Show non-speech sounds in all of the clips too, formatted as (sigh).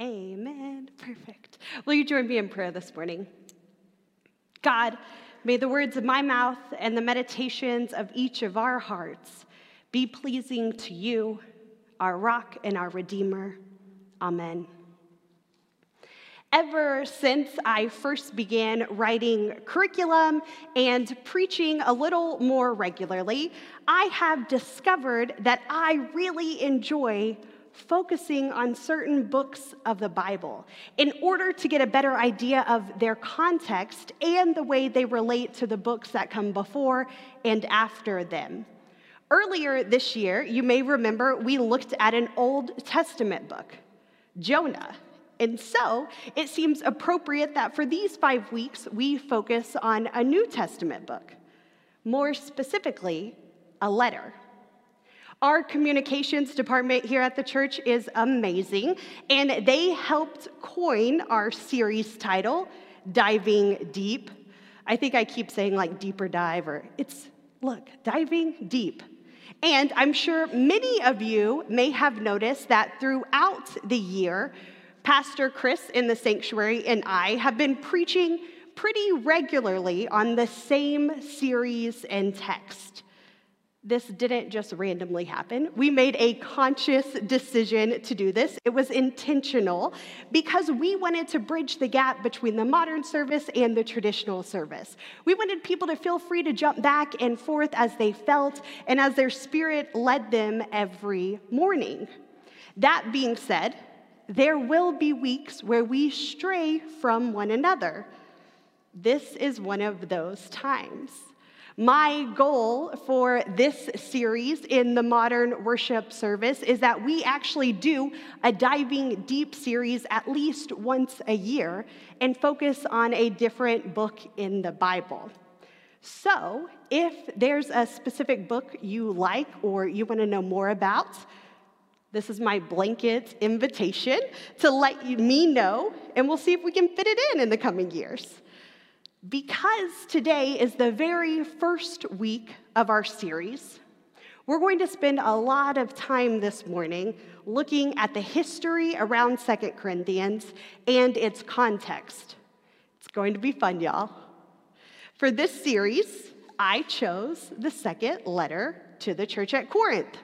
Amen. Perfect. Will you join me in prayer this morning? God, may the words of my mouth and the meditations of each of our hearts be pleasing to you, our rock and our redeemer. Amen. Ever since I first began writing curriculum and preaching a little more regularly, I have discovered that I really enjoy focusing on certain books of the Bible in order to get a better idea of their context and the way they relate to the books that come before and after them. Earlier this year, you may remember we looked at an Old Testament book, Jonah. And so it seems appropriate that for these five weeks, we focus on a New Testament book, more specifically, a letter. Our communications department here at the church is amazing, and they helped coin our series title, Diving Deep. I think I keep saying like deeper dive, or it's, look, diving deep. And I'm sure many of you may have noticed that throughout the year, Pastor Chris in the sanctuary and I have been preaching pretty regularly on the same series and text. This didn't just randomly happen. We made a conscious decision to do this. It was intentional because we wanted to bridge the gap between the modern service and the traditional service. We wanted people to feel free to jump back and forth as they felt and as their spirit led them every morning. That being said, there will be weeks where we stray from one another. This is one of those times. My goal for this series in the modern worship service is that we actually do a diving deep series at least once a year and focus on a different book in the Bible. So, if there's a specific book you like or you want to know more about, this is my blanket invitation to let me know, and we'll see if we can fit it in in the coming years. Because today is the very first week of our series, we're going to spend a lot of time this morning looking at the history around Second Corinthians and its context. It's going to be fun, y'all. For this series, I chose the second letter to the church at Corinth.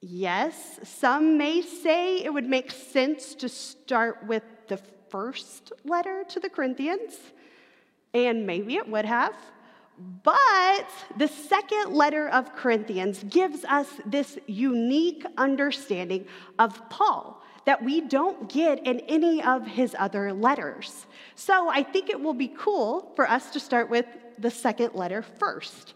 Yes, some may say it would make sense to start with the first letter to the Corinthians, and maybe it would have. But the second letter of Corinthians gives us this unique understanding of Paul that we don't get in any of his other letters. So I think it will be cool for us to start with the second letter first.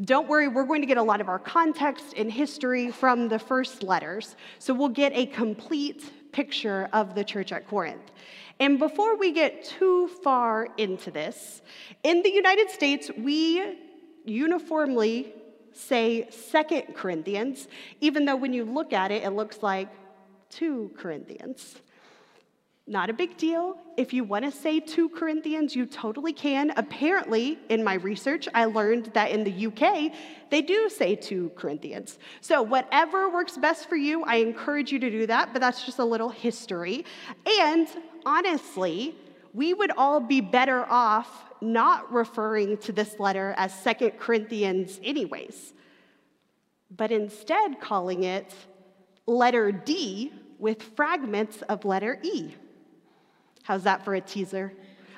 Don't worry, we're going to get a lot of our context and history from the first letters, so we'll get a complete picture of the church at Corinth. And before we get too far into this, in the United States, we uniformly say Second Corinthians, even though when you look at it, it looks like 2 Corinthians. Not a big deal. If you want to say 2 Corinthians, you totally can. Apparently, in my research, I learned that in the UK, they do say 2 Corinthians. So, whatever works best for you, I encourage you to do that, but that's just a little history. And honestly, we would all be better off not referring to this letter as Second Corinthians, anyways, but instead calling it letter D with fragments of letter E. How's that for a teaser?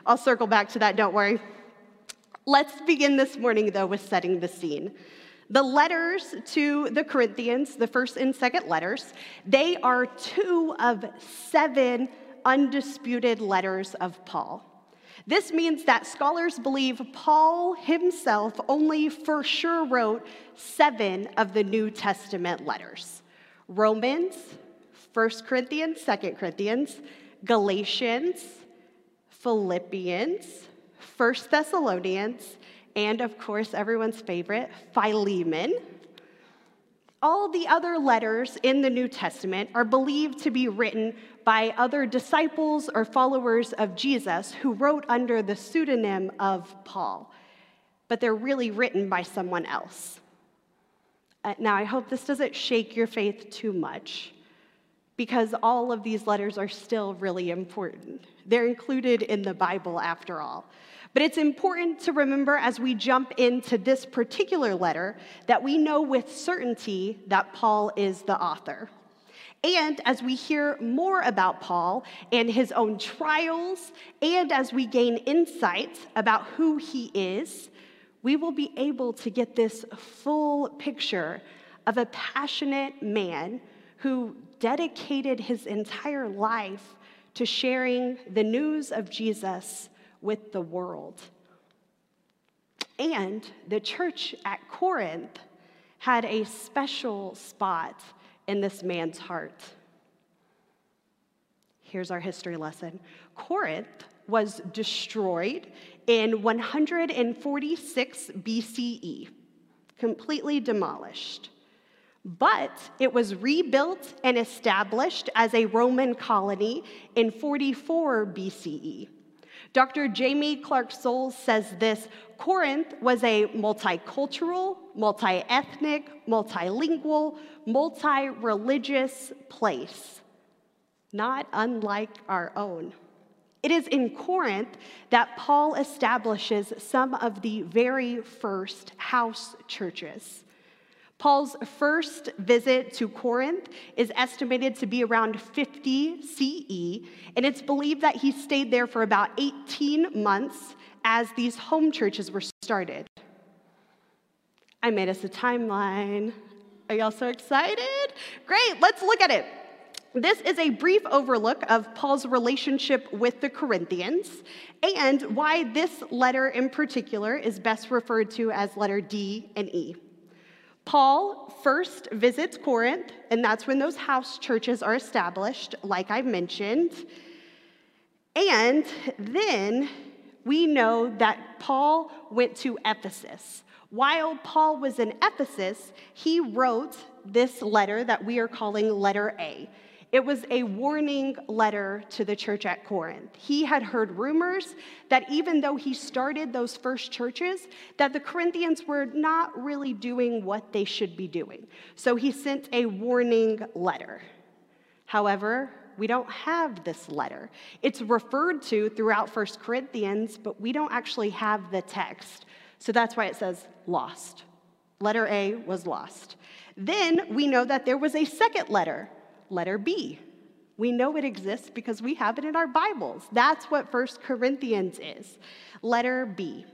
I'll circle back to that, don't worry. Let's begin this morning, though, with setting the scene. The letters to the Corinthians, the first and second letters, they are two of seven undisputed letters of Paul. This means that scholars believe Paul himself only for sure wrote seven of the New Testament letters Romans, 1 Corinthians, 2 Corinthians, Galatians, Philippians, First Thessalonians, and of course, everyone's favorite, Philemon. All the other letters in the New Testament are believed to be written by other disciples or followers of Jesus who wrote under the pseudonym of Paul, but they're really written by someone else. Uh, now, I hope this doesn't shake your faith too much. Because all of these letters are still really important. They're included in the Bible after all. But it's important to remember as we jump into this particular letter that we know with certainty that Paul is the author. And as we hear more about Paul and his own trials, and as we gain insight about who he is, we will be able to get this full picture of a passionate man who dedicated his entire life to sharing the news of Jesus with the world. And the church at Corinth had a special spot in this man's heart. Here's our history lesson Corinth was destroyed in 146 BCE, completely demolished. But it was rebuilt and established as a Roman colony in 44 BCE. Dr. Jaime Clark-Soles says this Corinth was a multicultural, multi ethnic, multilingual, multi religious place, not unlike our own. It is in Corinth that Paul establishes some of the very first house churches. Paul's first visit to Corinth is estimated to be around 50 CE, and it's believed that he stayed there for about 18 months as these home churches were started. I made us a timeline. Are y'all so excited? Great, let's look at it. This is a brief overlook of Paul's relationship with the Corinthians and why this letter in particular is best referred to as letter D and E. Paul first visits Corinth, and that's when those house churches are established, like I mentioned. And then we know that Paul went to Ephesus. While Paul was in Ephesus, he wrote this letter that we are calling letter A. It was a warning letter to the church at Corinth. He had heard rumors that even though he started those first churches, that the Corinthians were not really doing what they should be doing. So he sent a warning letter. However, we don't have this letter. It's referred to throughout First Corinthians, but we don't actually have the text. So that's why it says lost. Letter A was lost. Then we know that there was a second letter letter B. We know it exists because we have it in our Bibles. That's what First Corinthians is. Letter B.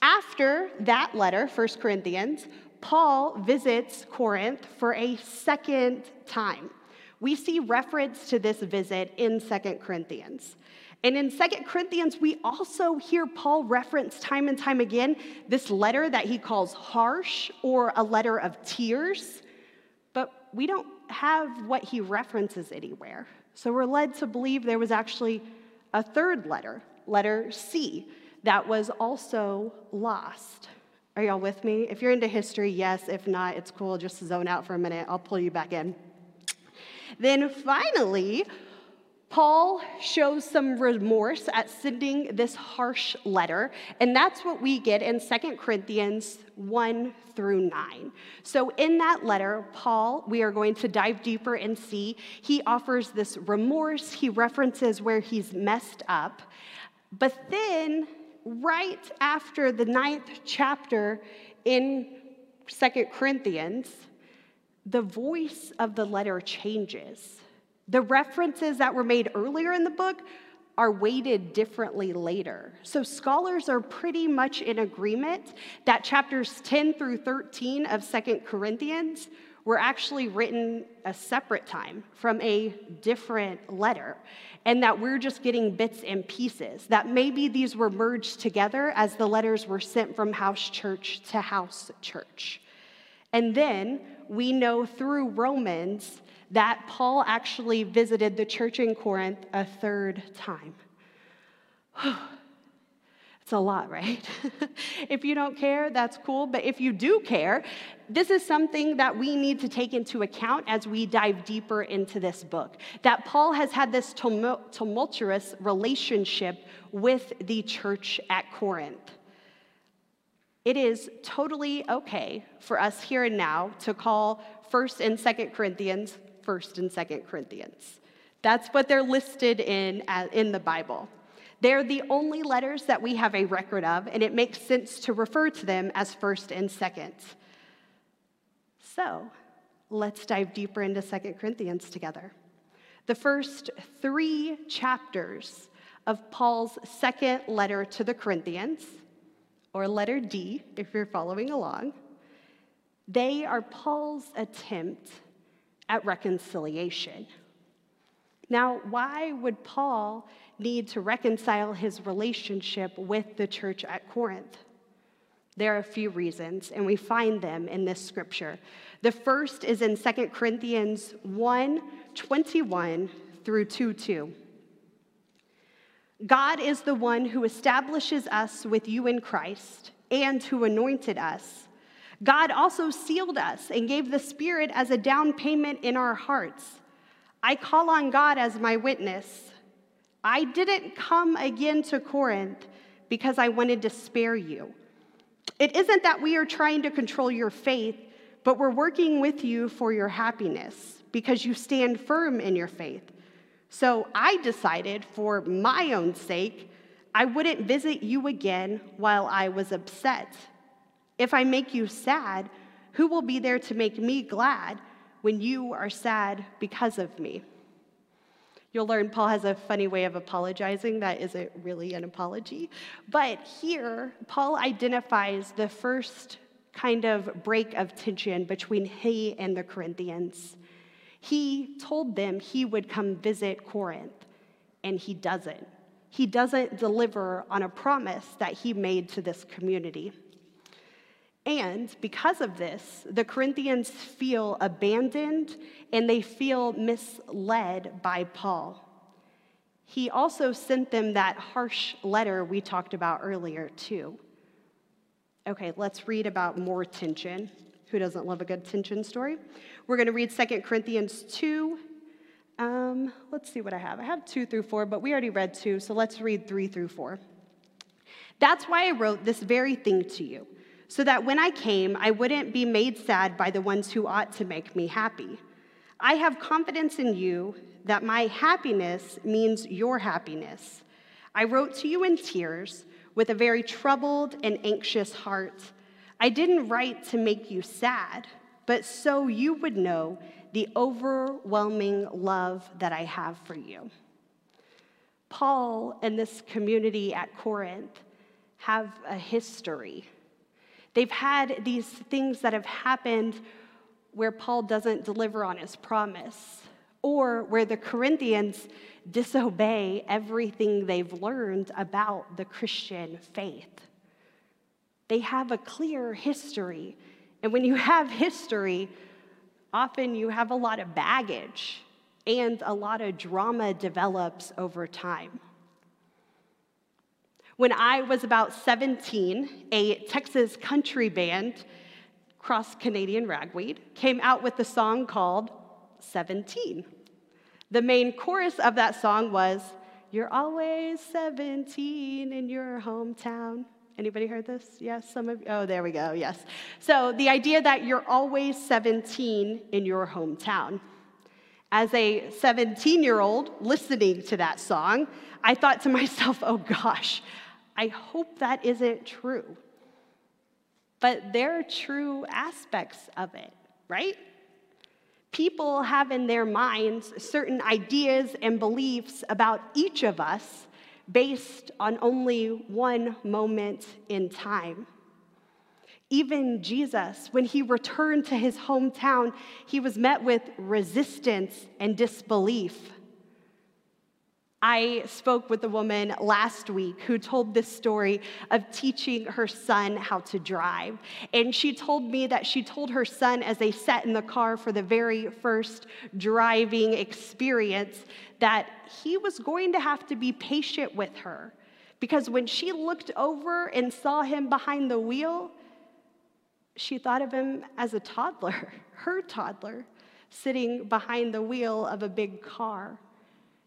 After that letter, First Corinthians, Paul visits Corinth for a second time. We see reference to this visit in Second Corinthians. And in Second Corinthians, we also hear Paul reference time and time again this letter that he calls harsh or a letter of tears. But we don't have what he references anywhere. So we're led to believe there was actually a third letter, letter C, that was also lost. Are y'all with me? If you're into history, yes. If not, it's cool. Just zone out for a minute. I'll pull you back in. Then finally, Paul shows some remorse at sending this harsh letter, and that's what we get in 2 Corinthians 1 through 9. So, in that letter, Paul, we are going to dive deeper and see, he offers this remorse, he references where he's messed up. But then, right after the ninth chapter in 2 Corinthians, the voice of the letter changes the references that were made earlier in the book are weighted differently later. So scholars are pretty much in agreement that chapters 10 through 13 of Second Corinthians were actually written a separate time from a different letter, and that we're just getting bits and pieces, that maybe these were merged together as the letters were sent from house church to house church. And then we know through Romans that Paul actually visited the church in Corinth a third time. (sighs) It's a lot, right? (laughs) if you don't care, that's cool. But if you do care, this is something that we need to take into account as we dive deeper into this book. That Paul has had this tumultuous relationship with the church at Corinth. It is totally okay for us here and now to call 1st and 2nd Corinthians 1st and 2nd Corinthians. That's what they're listed in uh, in the Bible. They're the only letters that we have a record of, and it makes sense to refer to them as 1st and 2nd. So, let's dive deeper into 2nd Corinthians together. The first three chapters of Paul's second letter to the Corinthians, or letter D, if you're following along, they are Paul's attempt at reconciliation. Now, why would Paul need to reconcile his relationship with the church at Corinth? There are a few reasons, and we find them in this scripture. The first is in 2 Corinthians 1 21 through 2 2. God is the one who establishes us with you in Christ and who anointed us. God also sealed us and gave the Spirit as a down payment in our hearts. I call on God as my witness. I didn't come again to Corinth because I wanted to spare you. It isn't that we are trying to control your faith, but we're working with you for your happiness because you stand firm in your faith. So I decided, for my own sake, I wouldn't visit you again while I was upset. If I make you sad, who will be there to make me glad when you are sad because of me? You'll learn Paul has a funny way of apologizing that isn't really an apology. But here, Paul identifies the first kind of break of tension between he and the Corinthians. He told them he would come visit Corinth, and he doesn't. He doesn't deliver on a promise that he made to this community. And because of this, the Corinthians feel abandoned and they feel misled by Paul. He also sent them that harsh letter we talked about earlier, too. Okay, let's read about more tension. Who doesn't love a good tension story? We're going to read 2 Corinthians 2. Um, let's see what I have. I have 2 through 4, but we already read 2, so let's read 3 through 4. That's why I wrote this very thing to you so that when I came, I wouldn't be made sad by the ones who ought to make me happy. I have confidence in you that my happiness means your happiness. I wrote to you in tears with a very troubled and anxious heart. I didn't write to make you sad, but so you would know the overwhelming love that I have for you. Paul and this community at Corinth have a history They've had these things that have happened where Paul doesn't deliver on his promise, or where the Corinthians disobey everything they've learned about the Christian faith. They have a clear history. And when you (laughs) have history, often you have a lot of baggage and a lot of drama develops over time. When I was about 17, a Texas country band, Cross Canadian Ragweed, came out with a song called 17. The main chorus of that song was, You're always 17 in your hometown. Anybody heard this? Yes, some of you. Oh, there we go. Yes. So the idea that you're always 17 in your hometown. As a 17 year old listening to that song, I thought to myself, oh gosh, I hope that isn't true. But there are true aspects of it, right? People have in their minds certain ideas and beliefs about each of us based on only one moment in time. Even Jesus, when he returned to his hometown, he was met with resistance and disbelief. I spoke with a woman last week who told this story of teaching her son how to drive. And she told me that she told her son as they sat in the car for the very first driving experience that he was going to have to be patient with her. Because when she looked over and saw him behind the wheel, she thought of him as a toddler, (laughs) her toddler, sitting behind the wheel of a big car.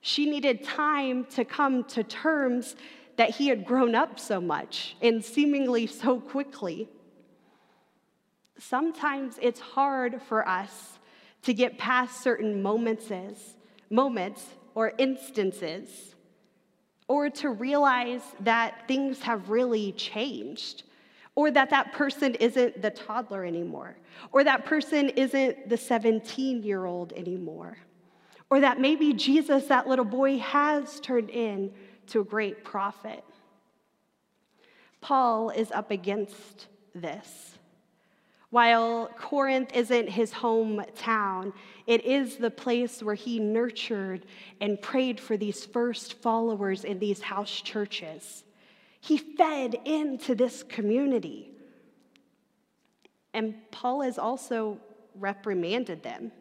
She needed time to come to terms that he had grown up so much and seemingly so quickly. Sometimes it's hard for us to get past certain moments, moments or instances, or to realize that things have really changed, or that that person isn't the toddler anymore, or that person isn't the 17 year old anymore, or that maybe Jesus, that little boy, has turned into a great prophet. Paul is up against this. While Corinth isn't his hometown, it is the place where he nurtured and prayed for these first followers in these house churches. He fed into this community. And Paul has also reprimanded them,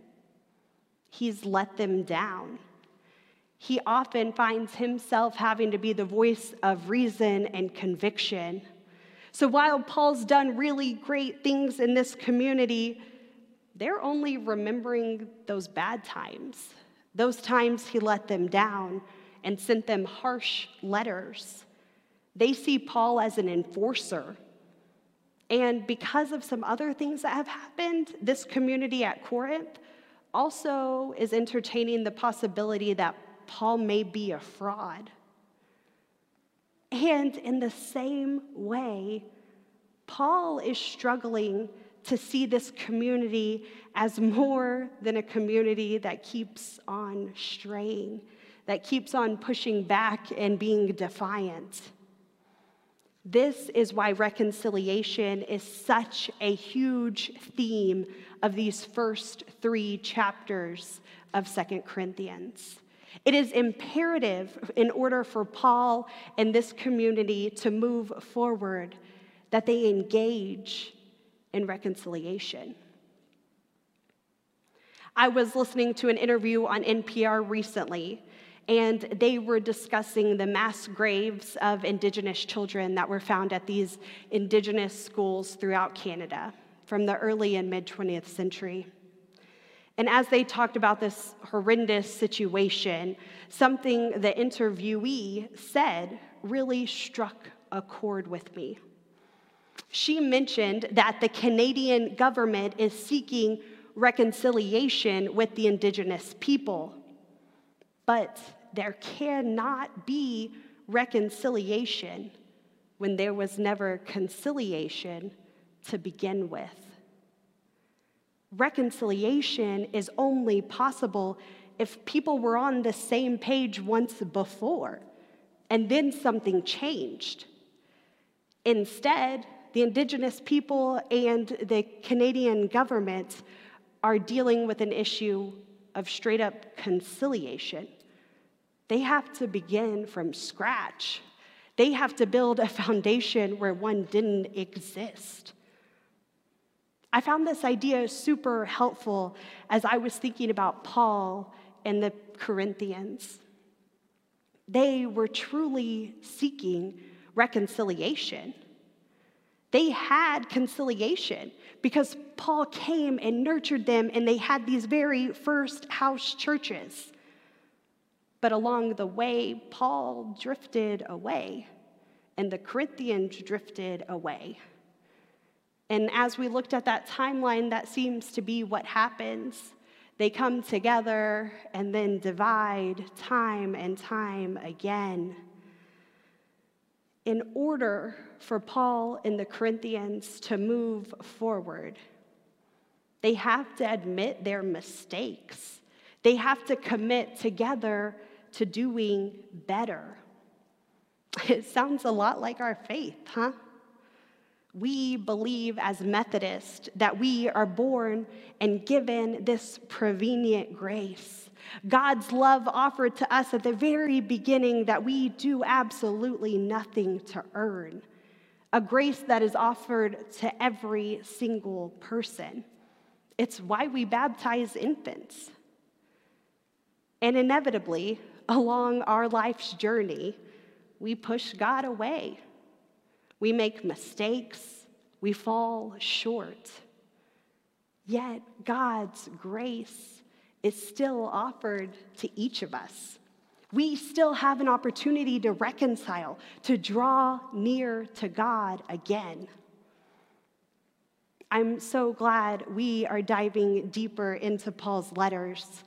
he's let them down. He often finds himself having to be the voice of reason and conviction. So while Paul's done really great things in this community, they're only remembering those bad times, those times he let them down and sent them harsh letters. They see Paul as an enforcer. And because of some other things that have happened, this community at Corinth also is entertaining the possibility that Paul may be a fraud. And in the same way, Paul is struggling to see this community as more than a community that keeps on straying, that keeps on pushing back and being defiant. This is why reconciliation is such a huge theme of these first three chapters of Second Corinthians. It is imperative in order for Paul and this community to move forward that they engage in reconciliation. I was listening to an interview on NPR recently, and they were discussing the mass graves of Indigenous children that were found at these Indigenous schools throughout Canada from the early and mid 20th century. And as they talked about this horrendous situation, something the interviewee said really struck a chord with me. She mentioned that the Canadian government is seeking reconciliation with the Indigenous people, but there cannot be reconciliation when there was never conciliation to begin with. Reconciliation is only possible if people were on the same page once before and then something changed. Instead, the Indigenous people and the Canadian government are dealing with an issue of straight up conciliation. They have to begin from scratch. They have to build a foundation where one didn't exist. I found this idea super helpful as I was thinking about Paul and the Corinthians. They were truly seeking reconciliation. They had conciliation because Paul came and nurtured them, and they had these very first house churches. But along the way, Paul drifted away, and the Corinthians drifted away. And as we looked at that timeline, that seems to be what happens. They come together and then divide time and time again. In order for Paul and the Corinthians to move forward, they have to admit their mistakes. They have to commit together to doing better. It sounds a lot like our faith, huh? we believe as Methodists that we are born and given this prevenient grace. God's love offered to us at the very beginning that we do absolutely nothing to earn. A grace that is offered to every single person. It's why we baptize infants. And inevitably, along our life's journey, we push God away we make mistakes, we fall short. Yet God's grace is still offered to each of us. We still have an opportunity to reconcile, to draw near to God again. I'm so glad we are diving deeper into Paul's letters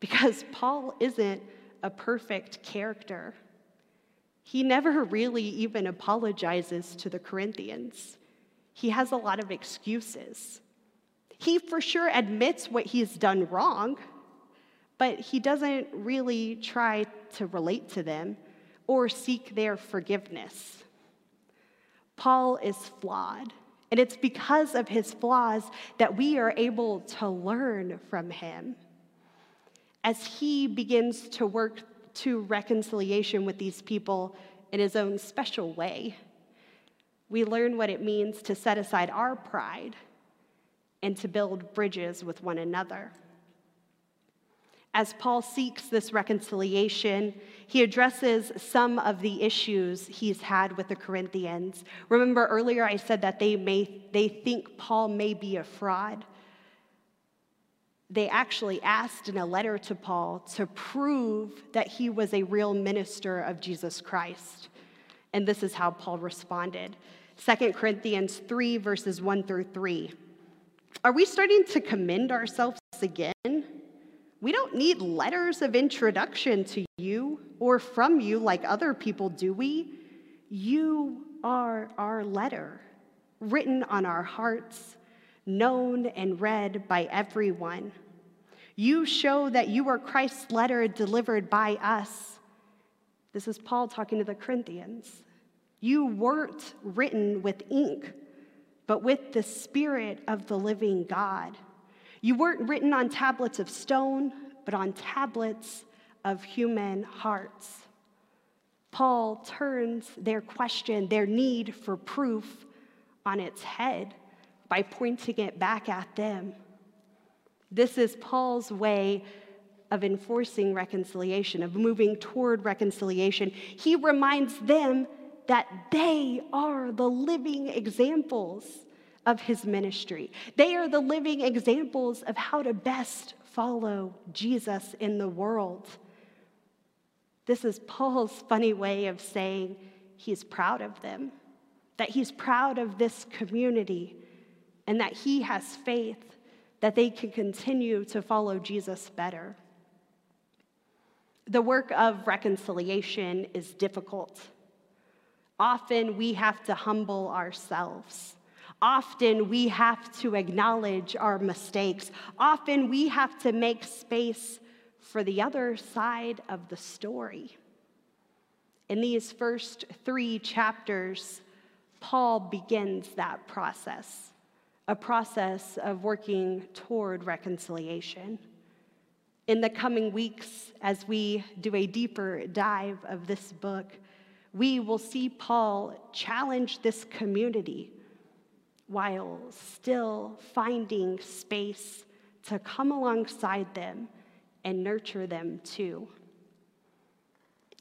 because Paul isn't a perfect character. He never really even apologizes to the Corinthians. He has a lot of excuses. He for sure admits what he's done wrong, but he doesn't really try to relate to them or seek their forgiveness. Paul is flawed, and it's because of his flaws that we are able to learn from him. As he begins to work to reconciliation with these people in his own special way, we learn what it means to set aside our pride and to build bridges with one another. As Paul seeks this reconciliation, he addresses some of the issues he's had with the Corinthians. Remember earlier I said that they may they think Paul may be a fraud. They actually asked in a letter to Paul to prove that he was a real minister of Jesus Christ. And this is how Paul responded. 2 Corinthians 3 verses 1 through 3. Are we starting to commend ourselves again? We don't need letters of introduction to you or from you like other people, do we? You are our letter, written on our hearts, known and read by everyone. You show that you are Christ's letter delivered by us. This is Paul talking to the Corinthians. You weren't written with ink, but with the Spirit of the living God. You weren't written on tablets of stone, but on tablets of human hearts. Paul turns their question, their need for proof, on its head by pointing it back at them. This is Paul's way of enforcing reconciliation, of moving toward reconciliation. He reminds them that they are the living examples of his ministry. They are the living examples of how to best follow Jesus in the world. This is Paul's funny way of saying he's proud of them, that he's proud of this community, and that he has faith that they can continue to follow Jesus better. The work of reconciliation is difficult. Often we have to humble ourselves. Often we have to acknowledge our mistakes. Often we have to make space for the other side of the story. In these first three chapters, Paul begins that process, a process of working toward reconciliation. In the coming weeks, as we do a deeper dive of this book, we will see Paul challenge this community while still finding space to come alongside them and nurture them too.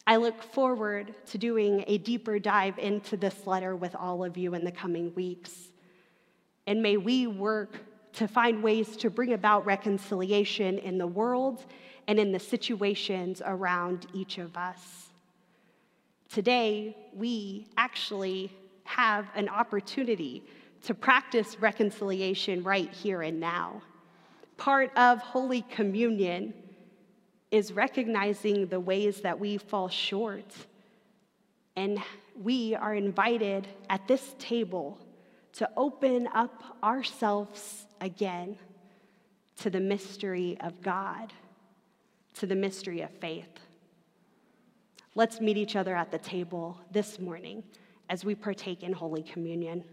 I look forward to doing a deeper dive into this letter with all of you in the coming weeks. And may we work to find ways to bring about reconciliation in the world and in the situations around each of us. Today, we actually have an opportunity to practice reconciliation right here and now. Part of Holy Communion is recognizing the ways that we fall short. And we are invited at this table to open up ourselves again to the mystery of God, to the mystery of faith. Let's meet each other at the table this morning as we partake in Holy Communion.